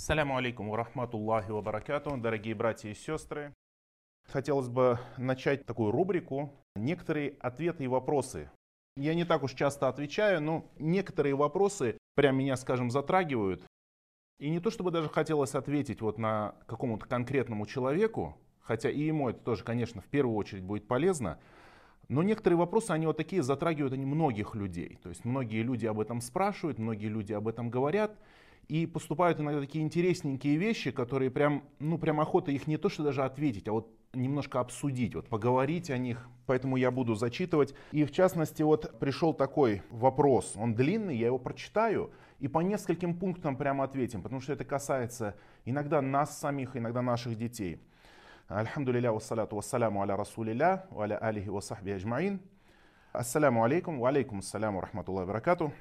Саляму алейкум рахматуллахи ва баракату, дорогие братья и сестры. Хотелось бы начать такую рубрику «Некоторые ответы и вопросы». Я не так уж часто отвечаю, но некоторые вопросы прям меня, скажем, затрагивают. И не то чтобы даже хотелось ответить вот на какому-то конкретному человеку, хотя и ему это тоже, конечно, в первую очередь будет полезно, но некоторые вопросы, они вот такие затрагивают они многих людей. То есть многие люди об этом спрашивают, многие люди об этом говорят. И поступают иногда такие интересненькие вещи, которые прям, ну прям охота их не то что даже ответить, а вот немножко обсудить, вот поговорить о них. Поэтому я буду зачитывать. И в частности вот пришел такой вопрос, он длинный, я его прочитаю и по нескольким пунктам прямо ответим, потому что это касается иногда нас самих, иногда наших детей. Альхамдулилля, вассаляту вассаляму аля расулилля, аля алихи ва сахби аджмаин. Ассаляму алейкум, ва алейкум ассаляму рахматуллахи баракату.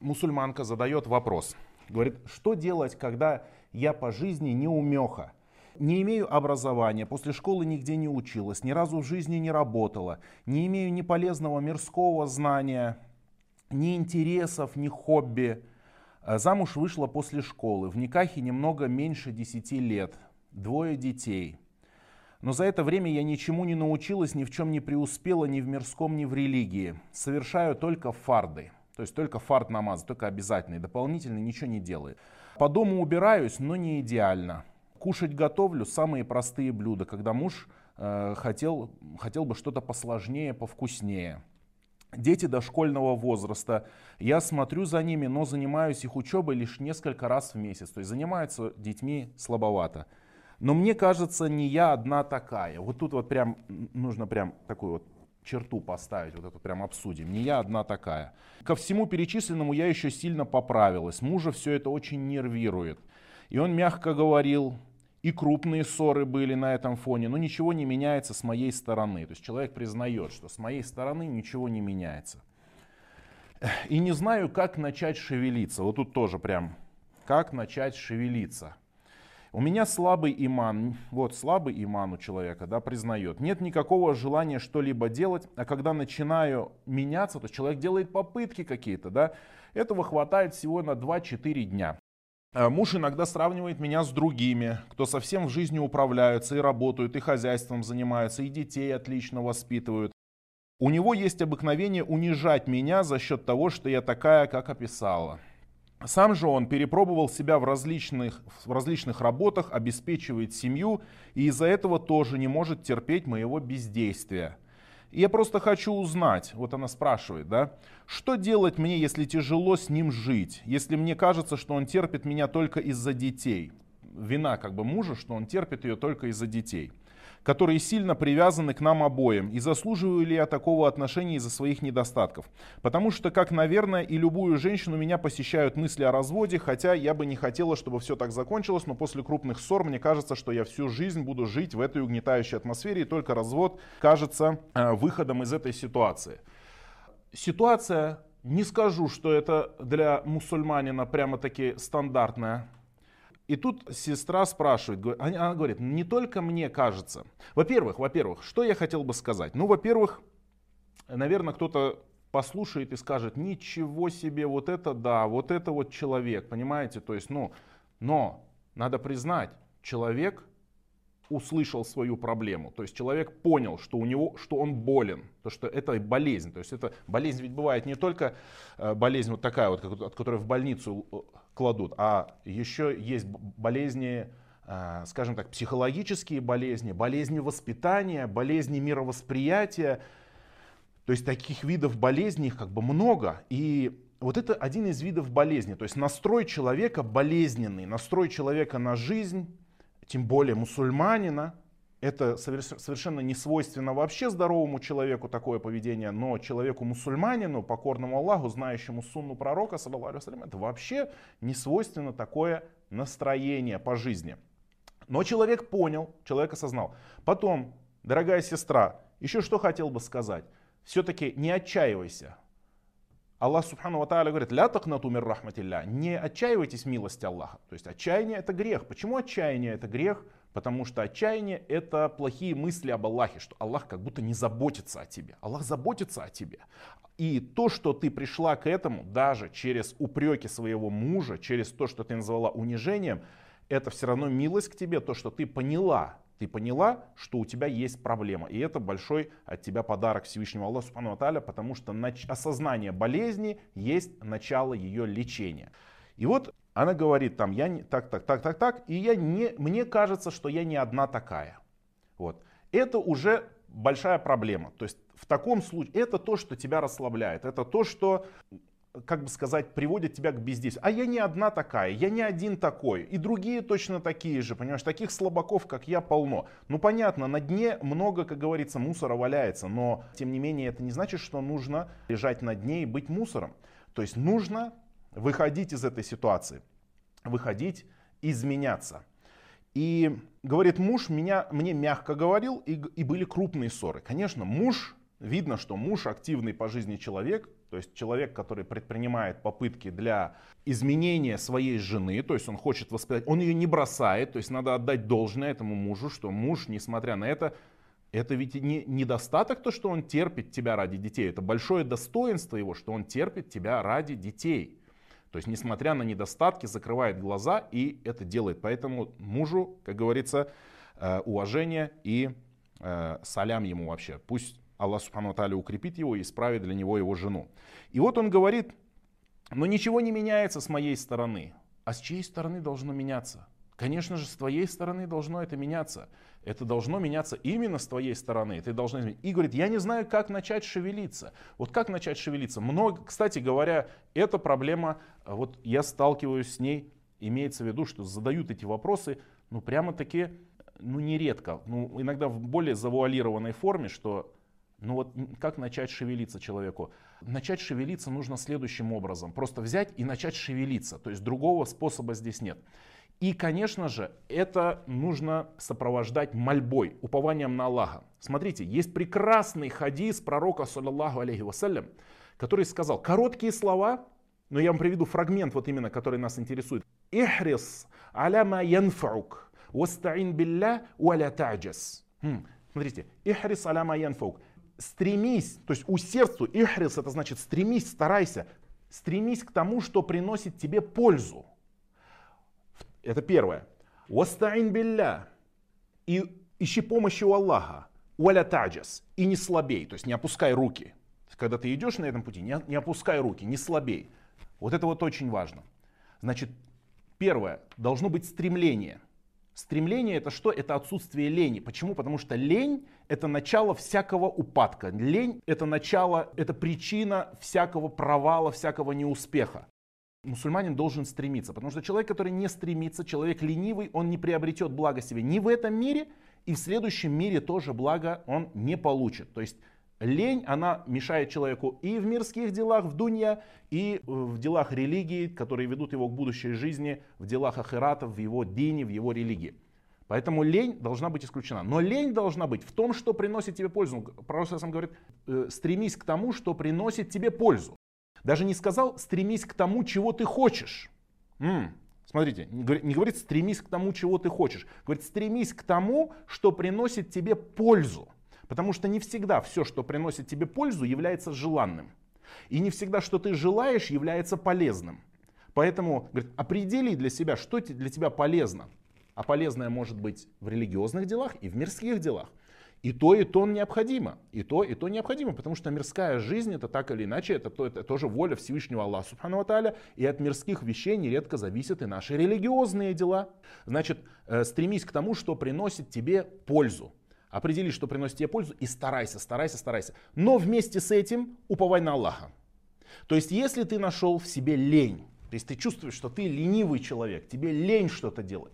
Мусульманка задает вопрос. Говорит, что делать, когда я по жизни не умеха? Не имею образования, после школы нигде не училась, ни разу в жизни не работала, не имею ни полезного мирского знания, ни интересов, ни хобби. Э, замуж вышла после школы, в Никахе немного меньше 10 лет, двое детей. Но за это время я ничему не научилась, ни в чем не преуспела, ни в мирском, ни в религии. Совершаю только фарды. То есть только фарт намаз, только обязательный, дополнительный ничего не делаю. По дому убираюсь, но не идеально. Кушать готовлю самые простые блюда, когда муж э, хотел, хотел бы что-то посложнее, повкуснее. Дети дошкольного возраста. Я смотрю за ними, но занимаюсь их учебой лишь несколько раз в месяц. То есть занимаются детьми слабовато. Но мне кажется, не я одна такая. Вот тут вот прям нужно прям такую вот черту поставить, вот эту прям обсудим. Не я одна такая. Ко всему перечисленному я еще сильно поправилась. Мужа все это очень нервирует. И он мягко говорил, и крупные ссоры были на этом фоне, но ничего не меняется с моей стороны. То есть человек признает, что с моей стороны ничего не меняется. И не знаю, как начать шевелиться. Вот тут тоже прям, как начать шевелиться. У меня слабый иман, вот слабый иман у человека, да, признает. Нет никакого желания что-либо делать, а когда начинаю меняться, то человек делает попытки какие-то, да, этого хватает всего на 2-4 дня. А муж иногда сравнивает меня с другими, кто совсем в жизни управляются и работают, и хозяйством занимаются, и детей отлично воспитывают. У него есть обыкновение унижать меня за счет того, что я такая, как описала. Сам же он перепробовал себя в различных, в различных работах, обеспечивает семью и из-за этого тоже не может терпеть моего бездействия. И я просто хочу узнать, вот она спрашивает, да, что делать мне, если тяжело с ним жить, если мне кажется, что он терпит меня только из-за детей. Вина как бы мужа, что он терпит ее только из-за детей которые сильно привязаны к нам обоим, и заслуживаю ли я такого отношения из-за своих недостатков. Потому что, как, наверное, и любую женщину меня посещают мысли о разводе, хотя я бы не хотела, чтобы все так закончилось, но после крупных ссор мне кажется, что я всю жизнь буду жить в этой угнетающей атмосфере, и только развод кажется э, выходом из этой ситуации. Ситуация, не скажу, что это для мусульманина прямо-таки стандартная, и тут сестра спрашивает, она говорит, не только мне кажется. Во-первых, во-первых, что я хотел бы сказать? Ну, во-первых, наверное, кто-то послушает и скажет, ничего себе, вот это да, вот это вот человек, понимаете? То есть, ну, но надо признать, человек услышал свою проблему. То есть человек понял, что у него, что он болен, то что это болезнь. То есть это болезнь ведь бывает не только э, болезнь вот такая вот, от которой в больницу э, кладут, а еще есть болезни, э, скажем так, психологические болезни, болезни воспитания, болезни мировосприятия. То есть таких видов болезней как бы много. И вот это один из видов болезни. То есть настрой человека болезненный, настрой человека на жизнь тем более мусульманина, это совершенно не свойственно вообще здоровому человеку такое поведение, но человеку мусульманину, покорному Аллаху, знающему сунну пророка, это вообще не свойственно такое настроение по жизни. Но человек понял, человек осознал. Потом, дорогая сестра, еще что хотел бы сказать. Все-таки не отчаивайся. Аллах Субхану Ва говорит, ля такнату мир рахматилля, не отчаивайтесь милости Аллаха. То есть отчаяние это грех. Почему отчаяние это грех? Потому что отчаяние это плохие мысли об Аллахе, что Аллах как будто не заботится о тебе. Аллах заботится о тебе. И то, что ты пришла к этому, даже через упреки своего мужа, через то, что ты назвала унижением, это все равно милость к тебе, то, что ты поняла, ты поняла, что у тебя есть проблема. И это большой от тебя подарок Всевышнего Аллаха Субхану Аталя, потому что нач- осознание болезни есть начало ее лечения. И вот она говорит там, я не, так, так, так, так, так, и я не, мне кажется, что я не одна такая. Вот. Это уже большая проблема. То есть в таком случае это то, что тебя расслабляет, это то, что как бы сказать, приводит тебя к бездействию. А я не одна такая, я не один такой. И другие точно такие же, понимаешь, таких слабаков, как я, полно. Ну понятно, на дне много, как говорится, мусора валяется, но тем не менее это не значит, что нужно лежать на дне и быть мусором. То есть нужно выходить из этой ситуации, выходить, изменяться. И говорит, муж меня, мне мягко говорил, и, и были крупные ссоры. Конечно, муж, видно, что муж активный по жизни человек, то есть человек, который предпринимает попытки для изменения своей жены, то есть он хочет воспитать, он ее не бросает, то есть надо отдать должное этому мужу, что муж, несмотря на это, это ведь не недостаток то, что он терпит тебя ради детей, это большое достоинство его, что он терпит тебя ради детей. То есть, несмотря на недостатки, закрывает глаза и это делает. Поэтому мужу, как говорится, э, уважение и э, салям ему вообще. Пусть Аллах Субхану Аталя укрепит его и исправит для него его жену. И вот он говорит, но ничего не меняется с моей стороны. А с чьей стороны должно меняться? Конечно же, с твоей стороны должно это меняться. Это должно меняться именно с твоей стороны. Ты должна изменить. И говорит, я не знаю, как начать шевелиться. Вот как начать шевелиться? Много, кстати говоря, эта проблема, вот я сталкиваюсь с ней, имеется в виду, что задают эти вопросы, ну прямо-таки, ну нередко, ну иногда в более завуалированной форме, что ну вот как начать шевелиться человеку? Начать шевелиться нужно следующим образом. Просто взять и начать шевелиться. То есть другого способа здесь нет. И, конечно же, это нужно сопровождать мольбой, упованием на Аллаха. Смотрите, есть прекрасный хадис пророка, саллаллаху алейхи вассалям, который сказал, короткие слова, но я вам приведу фрагмент, вот именно, который нас интересует. «Ихрис аляма янфаук, вастаин билля уаля таджас». Смотрите, «Ихрис аляма янфаук» стремись, то есть усердствуй, ихрис это значит стремись, старайся, стремись к тому, что приносит тебе пользу. Это первое. Вастаин билля. И ищи помощи у Аллаха. Уаля таджас. И не слабей, то есть не опускай руки. Когда ты идешь на этом пути, не, не опускай руки, не слабей. Вот это вот очень важно. Значит, первое, должно быть стремление. Стремление это что? Это отсутствие лени. Почему? Потому что лень это начало всякого упадка. Лень это начало, это причина всякого провала, всякого неуспеха мусульманин должен стремиться. Потому что человек, который не стремится, человек ленивый, он не приобретет благо себе ни в этом мире, и в следующем мире тоже благо он не получит. То есть лень, она мешает человеку и в мирских делах, в дунья, и в делах религии, которые ведут его к будущей жизни, в делах ахирата, в его дине, в его религии. Поэтому лень должна быть исключена. Но лень должна быть в том, что приносит тебе пользу. Пророк сам говорит, «Э, стремись к тому, что приносит тебе пользу. Даже не сказал, стремись к тому, чего ты хочешь. М-м, смотрите, не говорит, стремись к тому, чего ты хочешь. Говорит, стремись к тому, что приносит тебе пользу. Потому что не всегда все, что приносит тебе пользу, является желанным. И не всегда, что ты желаешь, является полезным. Поэтому говорит, определи для себя, что для тебя полезно. А полезное может быть в религиозных делах и в мирских делах. И то, и то необходимо. И то, и то необходимо, потому что мирская жизнь, это так или иначе, это, то, это тоже воля Всевышнего Аллаха Субхану Аталя, и от мирских вещей нередко зависят и наши религиозные дела. Значит, э, стремись к тому, что приносит тебе пользу. Определи, что приносит тебе пользу, и старайся, старайся, старайся. Но вместе с этим уповай на Аллаха. То есть, если ты нашел в себе лень, то есть ты чувствуешь, что ты ленивый человек, тебе лень что-то делать,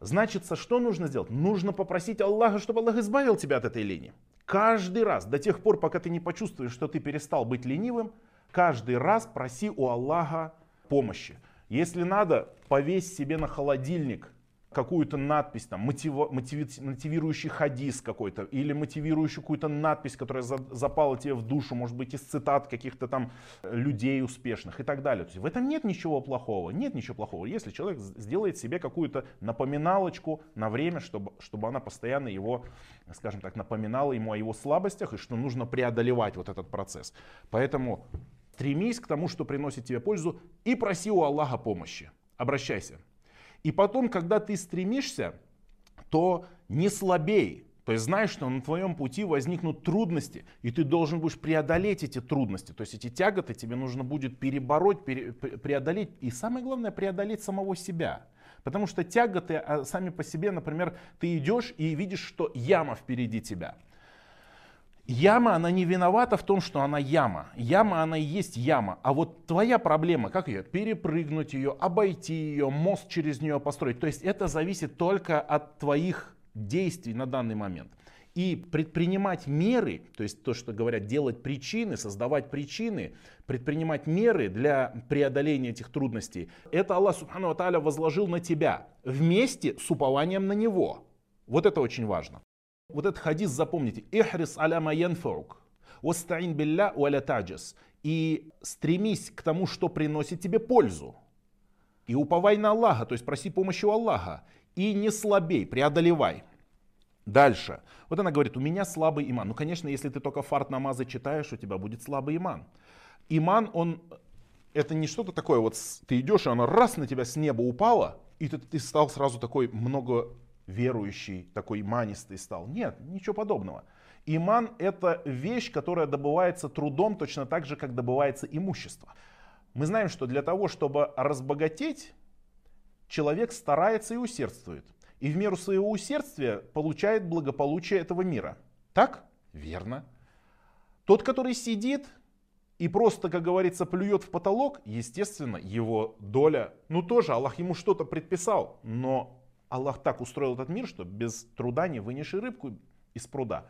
Значит, что нужно сделать? Нужно попросить Аллаха, чтобы Аллах избавил тебя от этой лени. Каждый раз, до тех пор, пока ты не почувствуешь, что ты перестал быть ленивым, каждый раз проси у Аллаха помощи. Если надо, повесь себе на холодильник какую-то надпись, там, мотив, мотиви, мотивирующий хадис какой-то, или мотивирующую какую-то надпись, которая за, запала тебе в душу, может быть, из цитат каких-то там людей успешных и так далее. То есть в этом нет ничего плохого, нет ничего плохого. Если человек сделает себе какую-то напоминалочку на время, чтобы, чтобы она постоянно его, скажем так, напоминала ему о его слабостях, и что нужно преодолевать вот этот процесс. Поэтому стремись к тому, что приносит тебе пользу, и проси у Аллаха помощи. Обращайся. И потом, когда ты стремишься, то не слабей. То есть знаешь, что на твоем пути возникнут трудности, и ты должен будешь преодолеть эти трудности. То есть эти тяготы тебе нужно будет перебороть, пере, преодолеть. И самое главное, преодолеть самого себя. Потому что тяготы а, сами по себе, например, ты идешь и видишь, что яма впереди тебя. Яма, она не виновата в том, что она яма. Яма, она и есть яма. А вот твоя проблема, как ее? Перепрыгнуть ее, обойти ее, мост через нее построить. То есть это зависит только от твоих действий на данный момент. И предпринимать меры, то есть то, что говорят, делать причины, создавать причины, предпринимать меры для преодоления этих трудностей, это Аллах Субхану Тааля возложил на тебя вместе с упованием на Него. Вот это очень важно. Вот этот хадис запомните. Ихрис аляма янфаук. Вастаин билля уаля таджис. И стремись к тому, что приносит тебе пользу. И уповай на Аллаха, то есть проси помощи у Аллаха и не слабей, преодолевай. Дальше. Вот она говорит, у меня слабый иман. Ну, конечно, если ты только фарт намазы читаешь, у тебя будет слабый иман. Иман, он, это не что-то такое, вот ты идешь, и она раз на тебя с неба упала, и ты, ты стал сразу такой много верующий, такой иманистый стал. Нет, ничего подобного. Иман это вещь, которая добывается трудом точно так же, как добывается имущество. Мы знаем, что для того, чтобы разбогатеть, человек старается и усердствует. И в меру своего усердствия получает благополучие этого мира. Так? Верно. Тот, который сидит и просто, как говорится, плюет в потолок, естественно, его доля, ну тоже Аллах ему что-то предписал, но Аллах так устроил этот мир, что без труда не вынешь рыбку из пруда.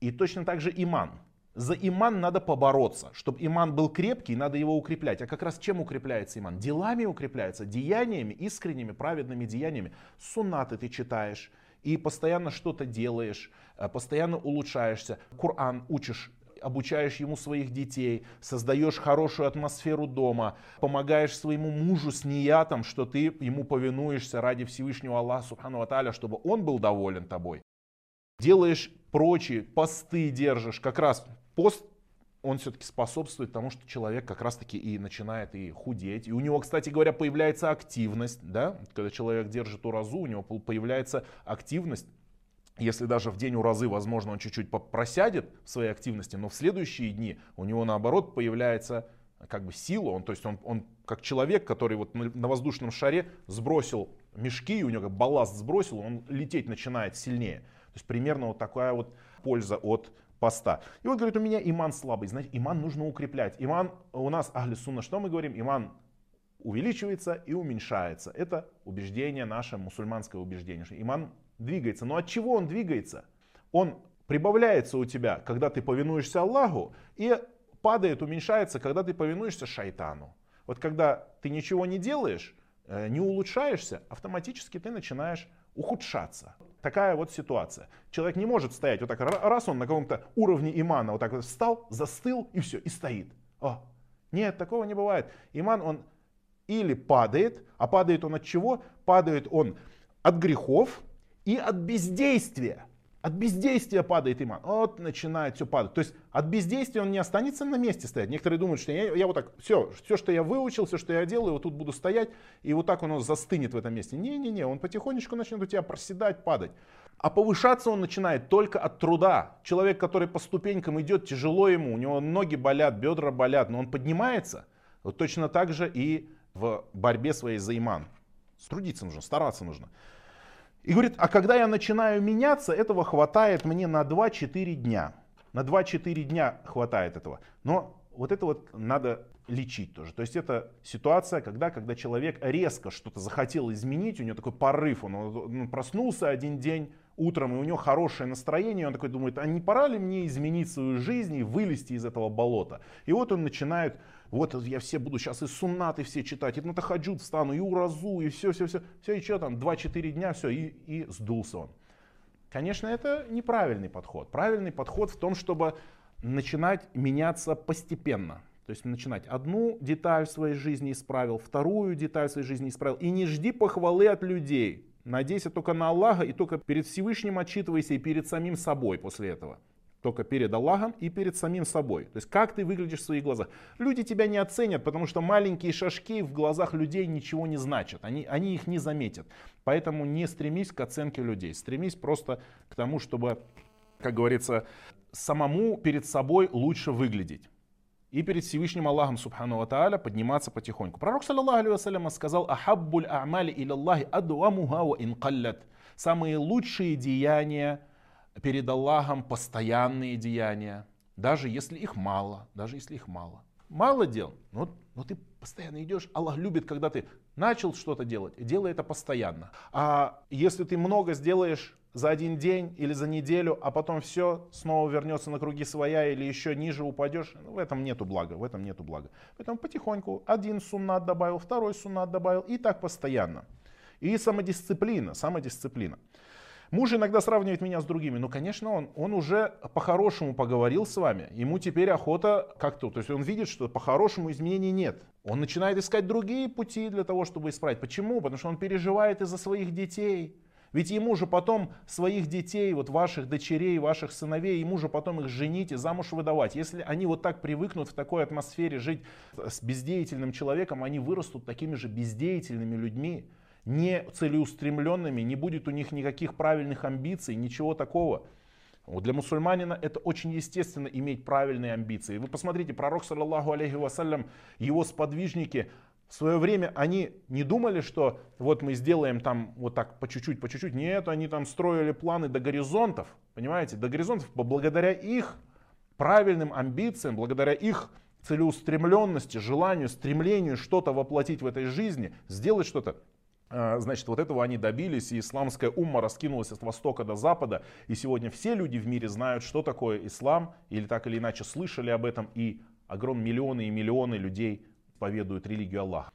И точно так же иман. За иман надо побороться. Чтобы иман был крепкий, надо его укреплять. А как раз чем укрепляется иман? Делами укрепляется, деяниями, искренними, праведными деяниями. Суннаты ты читаешь, и постоянно что-то делаешь, э, постоянно улучшаешься. Коран учишь обучаешь ему своих детей, создаешь хорошую атмосферу дома, помогаешь своему мужу с неятом, что ты ему повинуешься ради Всевышнего Аллаха Субхану Аталя, чтобы он был доволен тобой. Делаешь прочие, посты держишь, как раз пост он все-таки способствует тому, что человек как раз-таки и начинает и худеть. И у него, кстати говоря, появляется активность. Да? Когда человек держит уразу, у него появляется активность. Если даже в день уразы, возможно, он чуть-чуть просядет в своей активности, но в следующие дни у него наоборот появляется как бы сила, он, то есть он, он как человек, который вот на, воздушном шаре сбросил мешки, у него балласт сбросил, он лететь начинает сильнее. То есть примерно вот такая вот польза от поста. И он говорит, у меня иман слабый. Знаете, иман нужно укреплять. Иман у нас, ахли сунна, что мы говорим? Иман увеличивается и уменьшается. Это убеждение наше, мусульманское убеждение. Что иман двигается. Но от чего он двигается? Он прибавляется у тебя, когда ты повинуешься Аллаху, и падает, уменьшается, когда ты повинуешься шайтану. Вот когда ты ничего не делаешь, э, не улучшаешься, автоматически ты начинаешь ухудшаться. Такая вот ситуация. Человек не может стоять вот так, раз он на каком-то уровне имана вот так вот встал, застыл и все, и стоит. О, нет, такого не бывает. Иман, он или падает, а падает он от чего? Падает он от грехов, и от бездействия. От бездействия падает иман. Вот начинает все падать. То есть от бездействия он не останется на месте стоять. Некоторые думают, что я, я вот так, все, все, что я выучил, все, что я делаю, вот тут буду стоять, и вот так он застынет в этом месте. Не-не-не, он потихонечку начнет у тебя проседать, падать. А повышаться он начинает только от труда. Человек, который по ступенькам идет, тяжело ему, у него ноги болят, бедра болят, но он поднимается. Вот точно так же и в борьбе своей за иман. Трудиться нужно, стараться нужно. И говорит, а когда я начинаю меняться, этого хватает мне на 2-4 дня. На 2-4 дня хватает этого. Но вот это вот надо лечить тоже. То есть это ситуация, когда, когда человек резко что-то захотел изменить, у него такой порыв, он, он проснулся один день утром, и у него хорошее настроение, он такой думает, а не пора ли мне изменить свою жизнь и вылезти из этого болота? И вот он начинает вот я все буду сейчас и суннаты все читать, и на тахаджуд встану, и уразу, и все, все, и что там, 2-4 дня, все, и, и сдулся он. Конечно, это неправильный подход. Правильный подход в том, чтобы начинать меняться постепенно. То есть начинать одну деталь своей жизни исправил, вторую деталь своей жизни исправил. И не жди похвалы от людей. Надейся только на Аллаха и только перед Всевышним отчитывайся и перед самим собой после этого. Только перед Аллахом и перед самим собой. То есть как ты выглядишь в своих глазах. Люди тебя не оценят, потому что маленькие шажки в глазах людей ничего не значат. Они, они их не заметят. Поэтому не стремись к оценке людей. Стремись просто к тому, чтобы, как говорится, самому перед собой лучше выглядеть. И перед Всевышним Аллахом Субхану Ва Тааля подниматься потихоньку. Пророк, саллаллаху алейhi сказал, «Ахаббуль а'мали илаллахи адуамуха ва инкаллят». Самые лучшие деяния – перед Аллахом постоянные деяния, даже если их мало, даже если их мало. Мало дел, но, но ты постоянно идешь, Аллах любит, когда ты начал что-то делать, делай это постоянно. А если ты много сделаешь за один день или за неделю, а потом все снова вернется на круги своя или еще ниже упадешь, ну, в этом нету блага, в этом нету блага. Поэтому потихоньку один суннат добавил, второй суннат добавил и так постоянно. И самодисциплина, самодисциплина. Муж иногда сравнивает меня с другими. Ну, конечно, он, он уже по-хорошему поговорил с вами. Ему теперь охота как-то... То есть он видит, что по-хорошему изменений нет. Он начинает искать другие пути для того, чтобы исправить. Почему? Потому что он переживает из-за своих детей. Ведь ему же потом своих детей, вот ваших дочерей, ваших сыновей, ему же потом их женить и замуж выдавать. Если они вот так привыкнут в такой атмосфере жить с бездеятельным человеком, они вырастут такими же бездеятельными людьми не целеустремленными, не будет у них никаких правильных амбиций, ничего такого. Вот для мусульманина это очень естественно иметь правильные амбиции. Вы посмотрите, пророк, саллаллаху алейхи вассалям, его сподвижники, в свое время они не думали, что вот мы сделаем там вот так по чуть-чуть, по чуть-чуть. Нет, они там строили планы до горизонтов, понимаете, до горизонтов. Благодаря их правильным амбициям, благодаря их целеустремленности, желанию, стремлению что-то воплотить в этой жизни, сделать что-то, значит, вот этого они добились, и исламская умма раскинулась от востока до запада, и сегодня все люди в мире знают, что такое ислам, или так или иначе слышали об этом, и огромные миллионы и миллионы людей поведают религию Аллаха.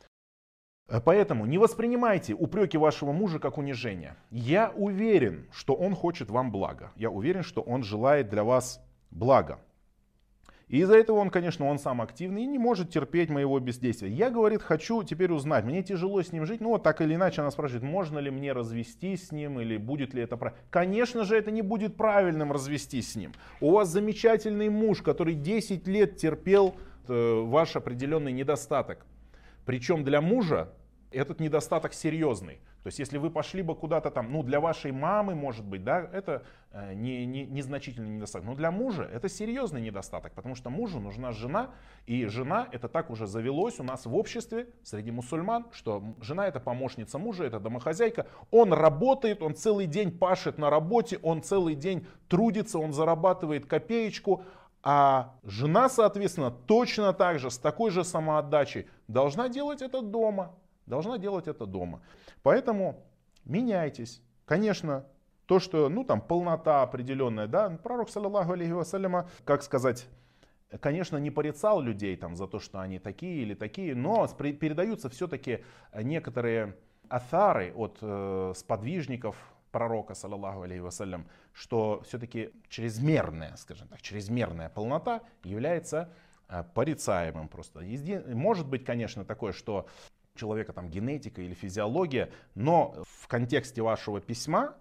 Э, поэтому не воспринимайте упреки вашего мужа как унижение. Я уверен, что он хочет вам блага. Я уверен, что он желает для вас блага. И из-за этого он, конечно, он сам активный и не может терпеть моего бездействия. Я, говорит, хочу теперь узнать, мне тяжело с ним жить. Ну вот так или иначе она спрашивает, можно ли мне развестись с ним или будет ли это правильно. Конечно же, это не будет правильным развестись с ним. У вас замечательный муж, который 10 лет терпел э, ваш определенный недостаток. Причем для мужа этот недостаток серьезный. То есть если вы пошли бы куда-то там, ну для вашей мамы, может быть, да, это э, не, не, незначительный недостаток. Но для мужа это серьезный недостаток, потому что мужу нужна жена, и жена, это так уже завелось у нас в обществе, среди мусульман, что жена это помощница мужа, это домохозяйка. Он работает, он целый день пашет на работе, он целый день трудится, он зарабатывает копеечку, а жена, соответственно, точно так же, с такой же самоотдачей должна делать это дома должна делать это дома. Поэтому меняйтесь. Конечно, то, что, ну, там, полнота определенная, да, пророк, саллиллаху алейхи вассаляма, как сказать, конечно, не порицал людей там за то, что они такие или такие, но передаются все-таки некоторые аthары от э, сподвижников пророка, саллиллаху алейхи вассалям, что все-таки чрезмерная, скажем так, чрезмерная полнота является э, порицаемым просто. Может быть, конечно, такое, что человека там генетика или физиология, но в контексте вашего письма,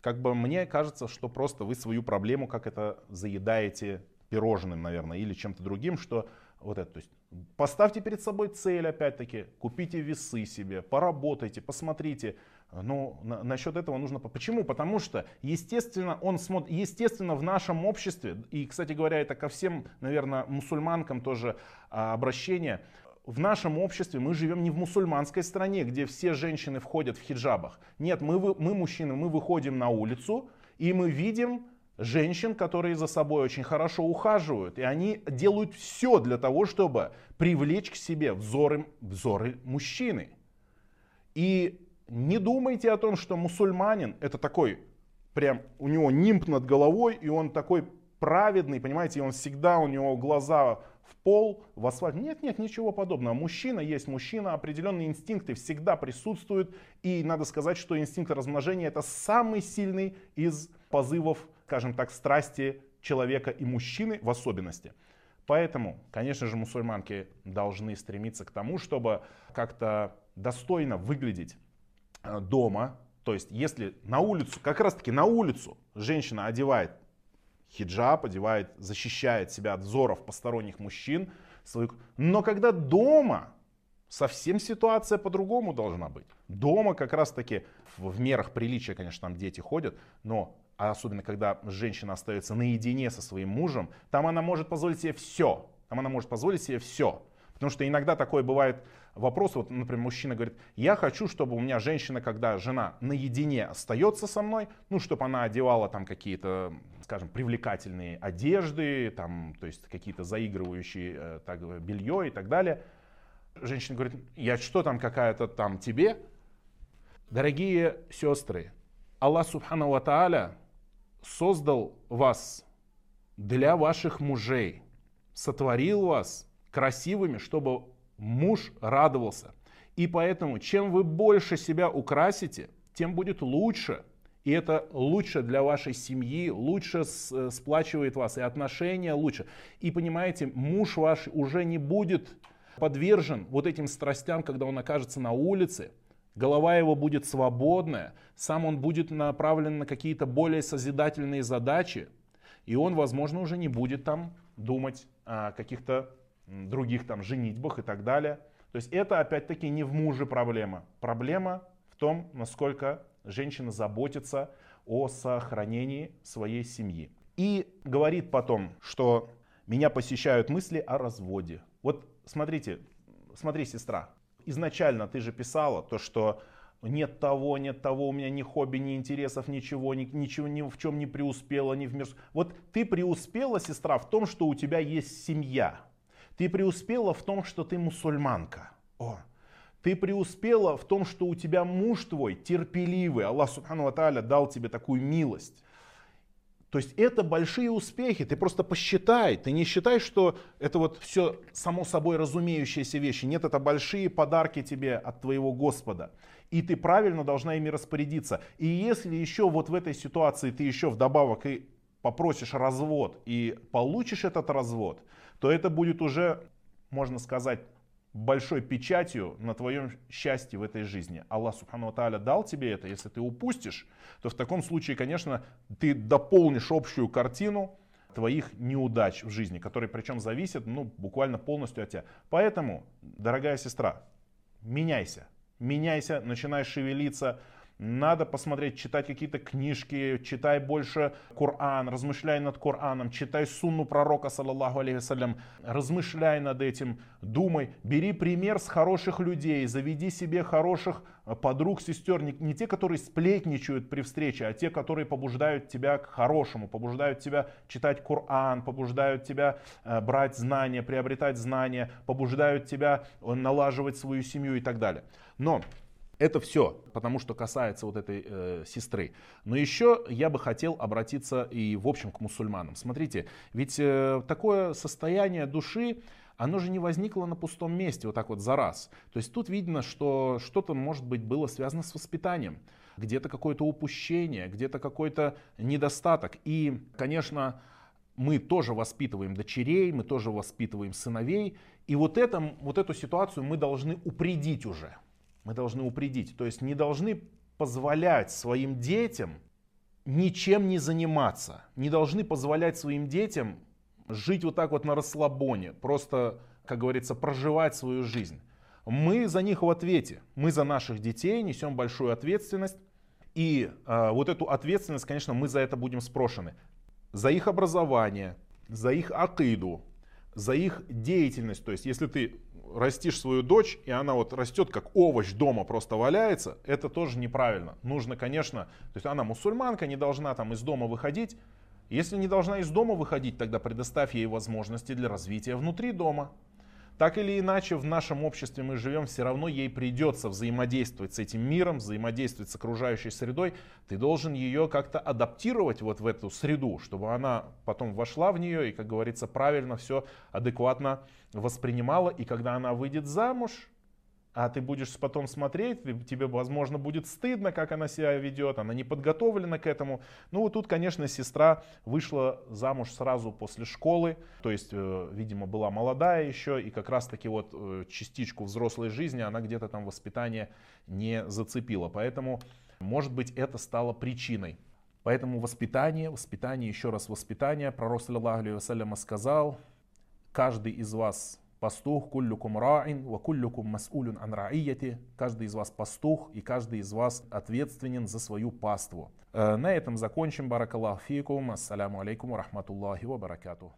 как бы мне кажется, что просто вы свою проблему как это заедаете пирожным, наверное, или чем-то другим, что вот это, то есть поставьте перед собой цель, опять-таки, купите весы себе, поработайте, посмотрите. Ну, на, насчет этого нужно... Почему? Потому что, естественно, он смотрит, естественно, в нашем обществе, и, кстати говоря, это ко всем, наверное, мусульманкам тоже а, обращение, в нашем обществе мы живем не в мусульманской стране, где все женщины входят в хиджабах. Нет, мы, мы мужчины, мы выходим на улицу, и мы видим женщин, которые за собой очень хорошо ухаживают. И они делают все для того, чтобы привлечь к себе взоры, взоры мужчины. И не думайте о том, что мусульманин это такой, прям у него нимб над головой, и он такой праведный, понимаете, и он всегда, у него глаза в пол, в асфальт. Нет, нет, ничего подобного. Мужчина есть мужчина, определенные инстинкты всегда присутствуют. И надо сказать, что инстинкт размножения это самый сильный из позывов, скажем так, страсти человека и мужчины в особенности. Поэтому, конечно же, мусульманки должны стремиться к тому, чтобы как-то достойно выглядеть э, дома. То есть, если на улицу, как раз таки на улицу женщина одевает хиджаб, одевает, защищает себя от взоров посторонних мужчин. Но когда дома, совсем ситуация по-другому должна быть. Дома как раз таки в мерах приличия, конечно, там дети ходят, но особенно когда женщина остается наедине со своим мужем, там она может позволить себе все. Там она может позволить себе все. Потому что иногда такое бывает вопрос, вот, например, мужчина говорит, я хочу, чтобы у меня женщина, когда жена наедине остается со мной, ну, чтобы она одевала там какие-то, скажем, привлекательные одежды, там, то есть какие-то заигрывающие э, так, белье и так далее. Женщина говорит, я что там какая-то там тебе? Дорогие сестры, Аллах Субхану Ва Тааля создал вас для ваших мужей, сотворил вас красивыми, чтобы муж радовался. И поэтому, чем вы больше себя украсите, тем будет лучше. И это лучше для вашей семьи, лучше э, сплачивает вас, и отношения лучше. И понимаете, муж ваш уже не будет подвержен вот этим страстям, когда он окажется на улице, голова его будет свободная, сам он будет направлен на какие-то более созидательные задачи, и он, возможно, уже не будет там думать о каких-то других там женитьбах и так далее. То есть это опять-таки не в муже проблема. Проблема в том, насколько женщина заботится о сохранении своей семьи. И говорит потом, что меня посещают мысли о разводе. Вот смотрите, смотри, сестра, изначально ты же писала то, что нет того, нет того, у меня ни хобби, ни интересов, ничего, ни, ничего ни в чем не преуспела, ни в мир. Вот ты преуспела, сестра, в том, что у тебя есть семья. Ты преуспела в том, что ты мусульманка. О, ты преуспела в том, что у тебя муж твой терпеливый. Аллах Субхану Ва дал тебе такую милость. То есть это большие успехи, ты просто посчитай, ты не считай, что это вот все само собой разумеющиеся вещи. Нет, это большие подарки тебе от твоего Господа. И ты правильно должна ими распорядиться. И если еще вот в этой ситуации ты еще вдобавок и попросишь развод и получишь этот развод, то это будет уже, можно сказать, большой печатью на твоем счастье в этой жизни. Аллах Субхану Тааля дал тебе это, если ты упустишь, то в таком случае, конечно, ты дополнишь общую картину твоих неудач в жизни, которые причем зависят ну, буквально полностью от тебя. Поэтому, дорогая сестра, меняйся, меняйся, начинай шевелиться, надо посмотреть, читать какие-то книжки, читай больше Коран, размышляй над Кораном, читай сунну пророка, саллаллаху алейхи размышляй над этим, думай, бери пример с хороших людей, заведи себе хороших э, подруг, сестер, не, не те, которые сплетничают при встрече, а те, которые побуждают тебя к хорошему, побуждают тебя читать Коран, побуждают тебя э, брать знания, приобретать знания, побуждают тебя э, налаживать свою семью и так далее. Но это все, потому что касается вот этой э, сестры. Но еще я бы хотел обратиться и в общем к мусульманам. Смотрите, ведь э, такое состояние души, оно же не возникло на пустом месте вот так вот за раз. То есть тут видно, что что-то может быть было связано с воспитанием. Где-то какое-то упущение, где-то какой-то недостаток. И, конечно, мы тоже воспитываем дочерей, мы тоже воспитываем сыновей. И вот, это, вот эту ситуацию мы должны упредить уже мы должны упредить. То есть не должны позволять своим детям ничем не заниматься. Не должны позволять своим детям жить вот так вот на расслабоне. Просто, как говорится, проживать свою жизнь. Мы за них в ответе. Мы за наших детей несем большую ответственность. И э, вот эту ответственность, конечно, мы за это будем спрошены. За их образование, за их акиду, за их деятельность. То есть, если ты растишь свою дочь, и она вот растет как овощ дома просто валяется, это тоже неправильно. Нужно, конечно, то есть она мусульманка, не должна там из дома выходить. Если не должна из дома выходить, тогда предоставь ей возможности для развития внутри дома. Так или иначе, в нашем обществе мы живем, все равно ей придется взаимодействовать с этим миром, взаимодействовать с окружающей средой. Ты должен ее как-то адаптировать вот в эту среду, чтобы она потом вошла в нее и, как говорится, правильно все адекватно воспринимала. И когда она выйдет замуж, а ты будешь потом смотреть, тебе, возможно, будет стыдно, как она себя ведет, она не подготовлена к этому. Ну, вот тут, конечно, сестра вышла замуж сразу после школы, то есть, э, видимо, была молодая еще, и как раз-таки вот э, частичку взрослой жизни она где-то там воспитание не зацепила. Поэтому, может быть, это стало причиной. Поэтому воспитание, воспитание, еще раз воспитание. Пророк, саллиллаху сказал, каждый из вас пастух, куллюкум ра'ин, ва куллюкум мас'улюн ан. Каждый из вас пастух, и каждый из вас ответственен за свою паству. Э, на этом закончим. Баракаллаху фикум. Ассаляму алейкум ва рахматуллахи ва баракатух.